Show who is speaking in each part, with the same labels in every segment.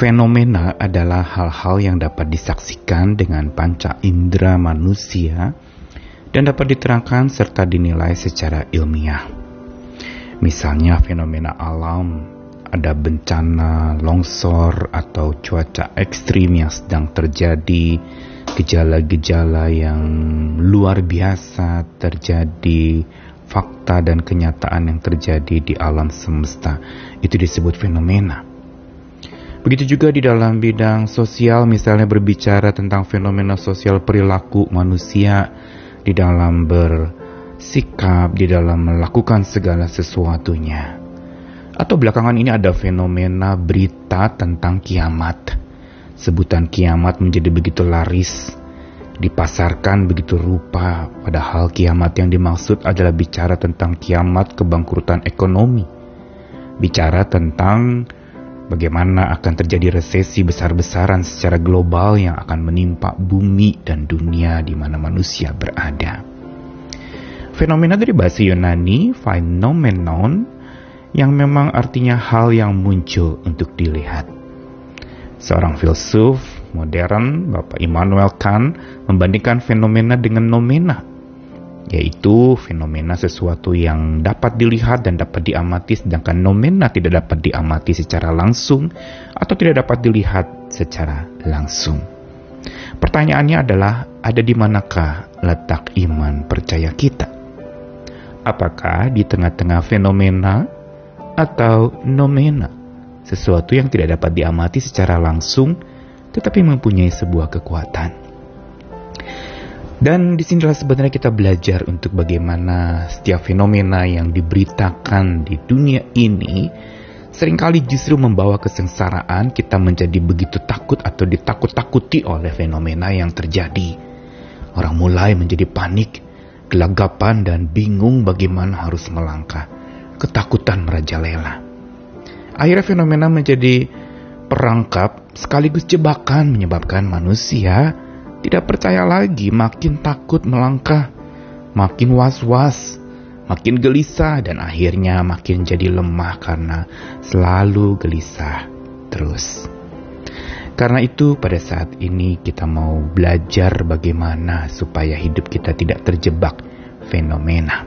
Speaker 1: Fenomena adalah hal-hal yang dapat disaksikan dengan panca indera manusia dan dapat diterangkan serta dinilai secara ilmiah. Misalnya fenomena alam, ada bencana, longsor, atau cuaca ekstrim yang sedang terjadi, gejala-gejala yang luar biasa terjadi, fakta dan kenyataan yang terjadi di alam semesta. Itu disebut fenomena. Begitu juga di dalam bidang sosial, misalnya berbicara tentang fenomena sosial perilaku manusia di dalam bersikap, di dalam melakukan segala sesuatunya. Atau belakangan ini ada fenomena berita tentang kiamat. Sebutan kiamat menjadi begitu laris, dipasarkan begitu rupa, padahal kiamat yang dimaksud adalah bicara tentang kiamat kebangkrutan ekonomi. Bicara tentang bagaimana akan terjadi resesi besar-besaran secara global yang akan menimpa bumi dan dunia di mana manusia berada. Fenomena dari bahasa Yunani, phenomenon, yang memang artinya hal yang muncul untuk dilihat. Seorang filsuf modern, Bapak Immanuel Kant, membandingkan fenomena dengan nomena yaitu fenomena sesuatu yang dapat dilihat dan dapat diamati sedangkan nomena tidak dapat diamati secara langsung atau tidak dapat dilihat secara langsung. Pertanyaannya adalah ada di manakah letak iman percaya kita? Apakah di tengah-tengah fenomena atau nomena? Sesuatu yang tidak dapat diamati secara langsung tetapi mempunyai sebuah kekuatan. Dan di sinilah sebenarnya kita belajar untuk bagaimana setiap fenomena yang diberitakan di dunia ini sering kali justru membawa kesengsaraan kita menjadi begitu takut atau ditakut-takuti oleh fenomena yang terjadi. Orang mulai menjadi panik, gelagapan dan bingung bagaimana harus melangkah. Ketakutan merajalela. Akhirnya fenomena menjadi perangkap sekaligus jebakan menyebabkan manusia tidak percaya lagi, makin takut melangkah, makin was-was, makin gelisah, dan akhirnya makin jadi lemah karena selalu gelisah terus. Karena itu, pada saat ini kita mau belajar bagaimana supaya hidup kita tidak terjebak fenomena.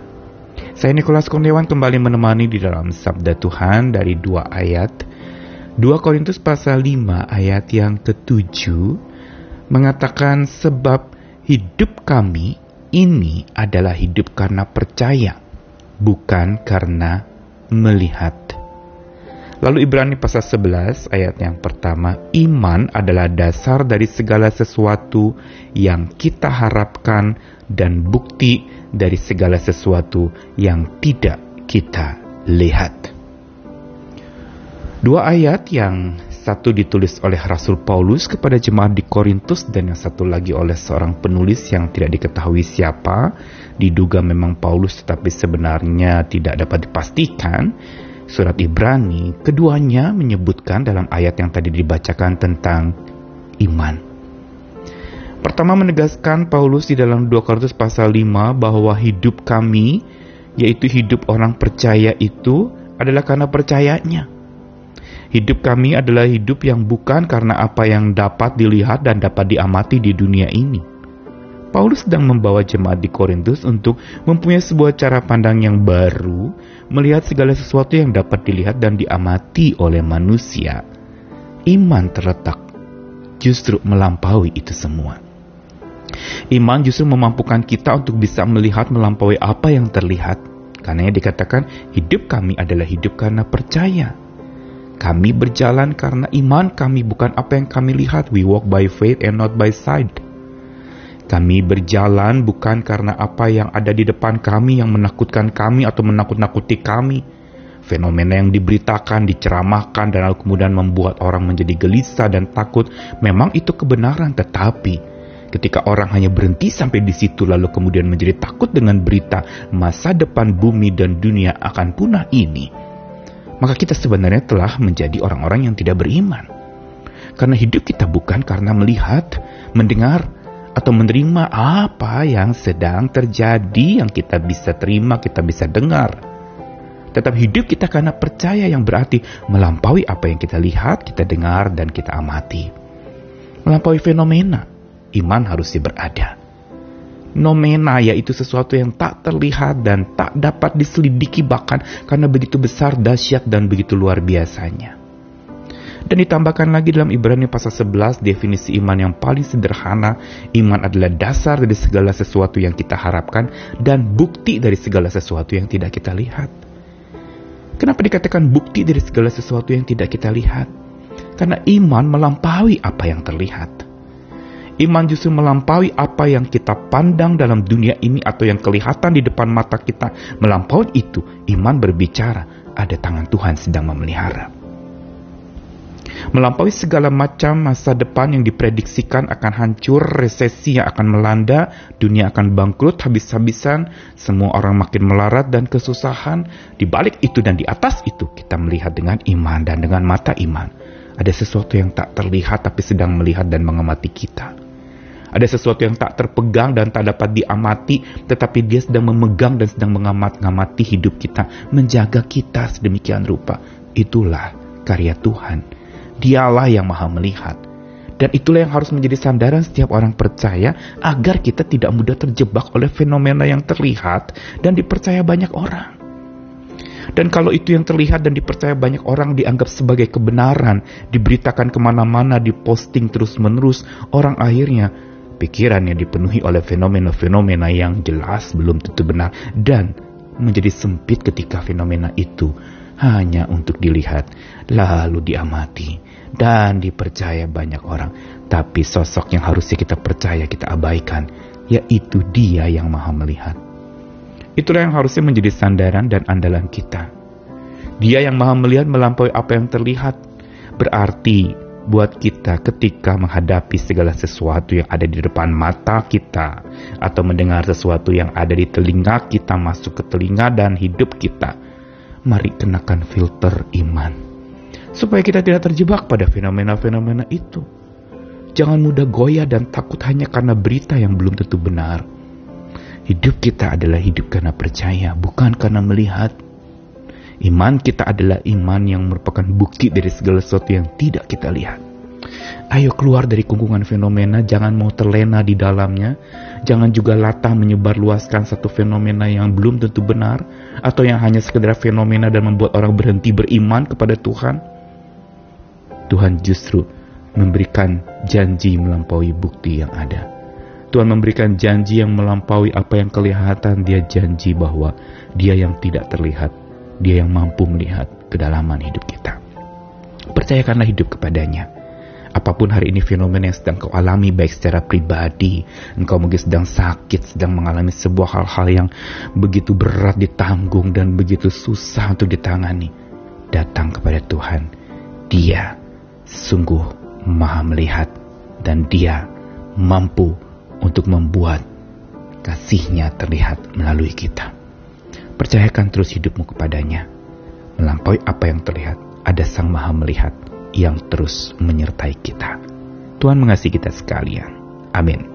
Speaker 1: Saya Nikolas Kurniawan kembali menemani di dalam Sabda Tuhan dari dua ayat. 2 Korintus pasal 5 ayat yang ketujuh mengatakan sebab hidup kami ini adalah hidup karena percaya, bukan karena melihat. Lalu Ibrani pasal 11 ayat yang pertama, iman adalah dasar dari segala sesuatu yang kita harapkan dan bukti dari segala sesuatu yang tidak kita lihat. Dua ayat yang satu ditulis oleh Rasul Paulus kepada jemaat di Korintus dan yang satu lagi oleh seorang penulis yang tidak diketahui siapa. Diduga memang Paulus tetapi sebenarnya tidak dapat dipastikan. Surat Ibrani, keduanya menyebutkan dalam ayat yang tadi dibacakan tentang iman. Pertama menegaskan Paulus di dalam 2 Korintus pasal 5 bahwa hidup kami, yaitu hidup orang percaya itu adalah karena percayanya Hidup kami adalah hidup yang bukan karena apa yang dapat dilihat dan dapat diamati di dunia ini. Paulus sedang membawa jemaat di Korintus untuk mempunyai sebuah cara pandang yang baru, melihat segala sesuatu yang dapat dilihat dan diamati oleh manusia. Iman terletak justru melampaui itu semua. Iman justru memampukan kita untuk bisa melihat melampaui apa yang terlihat. Karena dikatakan hidup kami adalah hidup karena percaya. Kami berjalan karena iman kami bukan apa yang kami lihat. We walk by faith and not by sight. Kami berjalan bukan karena apa yang ada di depan kami yang menakutkan kami atau menakut-nakuti kami. Fenomena yang diberitakan, diceramahkan, dan lalu kemudian membuat orang menjadi gelisah dan takut. Memang itu kebenaran, tetapi ketika orang hanya berhenti sampai di situ lalu kemudian menjadi takut dengan berita masa depan bumi dan dunia akan punah ini, maka kita sebenarnya telah menjadi orang-orang yang tidak beriman. Karena hidup kita bukan karena melihat, mendengar, atau menerima apa yang sedang terjadi yang kita bisa terima, kita bisa dengar. Tetap hidup kita karena percaya yang berarti melampaui apa yang kita lihat, kita dengar, dan kita amati. Melampaui fenomena, iman harusnya berada. Nomena yaitu sesuatu yang tak terlihat dan tak dapat diselidiki bahkan karena begitu besar, dahsyat, dan begitu luar biasanya. Dan ditambahkan lagi dalam Ibrani pasal 11 definisi iman yang paling sederhana, iman adalah dasar dari segala sesuatu yang kita harapkan dan bukti dari segala sesuatu yang tidak kita lihat. Kenapa dikatakan bukti dari segala sesuatu yang tidak kita lihat? Karena iman melampaui apa yang terlihat. Iman justru melampaui apa yang kita pandang dalam dunia ini atau yang kelihatan di depan mata kita. Melampaui itu, iman berbicara, ada tangan Tuhan sedang memelihara melampaui segala macam masa depan yang diprediksikan akan hancur, resesi yang akan melanda, dunia akan bangkrut habis-habisan, semua orang makin melarat dan kesusahan. Di balik itu dan di atas itu kita melihat dengan iman dan dengan mata iman. Ada sesuatu yang tak terlihat tapi sedang melihat dan mengamati kita. Ada sesuatu yang tak terpegang dan tak dapat diamati, tetapi dia sedang memegang dan sedang mengamat-ngamati hidup kita, menjaga kita sedemikian rupa. Itulah karya Tuhan Dialah yang maha melihat. Dan itulah yang harus menjadi sandaran setiap orang percaya agar kita tidak mudah terjebak oleh fenomena yang terlihat dan dipercaya banyak orang. Dan kalau itu yang terlihat dan dipercaya banyak orang dianggap sebagai kebenaran, diberitakan ke mana-mana, diposting terus-menerus, orang akhirnya pikirannya dipenuhi oleh fenomena-fenomena yang jelas belum tentu benar dan menjadi sempit ketika fenomena itu hanya untuk dilihat lalu diamati dan dipercaya banyak orang. Tapi sosok yang harusnya kita percaya, kita abaikan, yaitu dia yang maha melihat. Itulah yang harusnya menjadi sandaran dan andalan kita. Dia yang maha melihat melampaui apa yang terlihat. Berarti buat kita ketika menghadapi segala sesuatu yang ada di depan mata kita atau mendengar sesuatu yang ada di telinga kita masuk ke telinga dan hidup kita. Mari kenakan filter iman supaya kita tidak terjebak pada fenomena-fenomena itu. Jangan mudah goyah dan takut hanya karena berita yang belum tentu benar. Hidup kita adalah hidup karena percaya, bukan karena melihat. Iman kita adalah iman yang merupakan bukti dari segala sesuatu yang tidak kita lihat. Ayo keluar dari kungkungan fenomena, jangan mau terlena di dalamnya. Jangan juga latah menyebarluaskan satu fenomena yang belum tentu benar atau yang hanya sekedar fenomena dan membuat orang berhenti beriman kepada Tuhan. Tuhan justru memberikan janji melampaui bukti yang ada. Tuhan memberikan janji yang melampaui apa yang kelihatan. Dia janji bahwa Dia yang tidak terlihat, Dia yang mampu melihat kedalaman hidup kita. Percayakanlah hidup kepadanya. Apa pun hari ini fenomena yang sedang kau alami baik secara pribadi, engkau mungkin sedang sakit, sedang mengalami sebuah hal-hal yang begitu berat ditanggung dan begitu susah untuk ditangani. Datang kepada Tuhan. Dia sungguh maha melihat dan dia mampu untuk membuat kasihnya terlihat melalui kita. Percayakan terus hidupmu kepadanya. Melampaui apa yang terlihat, ada sang maha melihat yang terus menyertai kita. Tuhan mengasihi kita sekalian. Amin.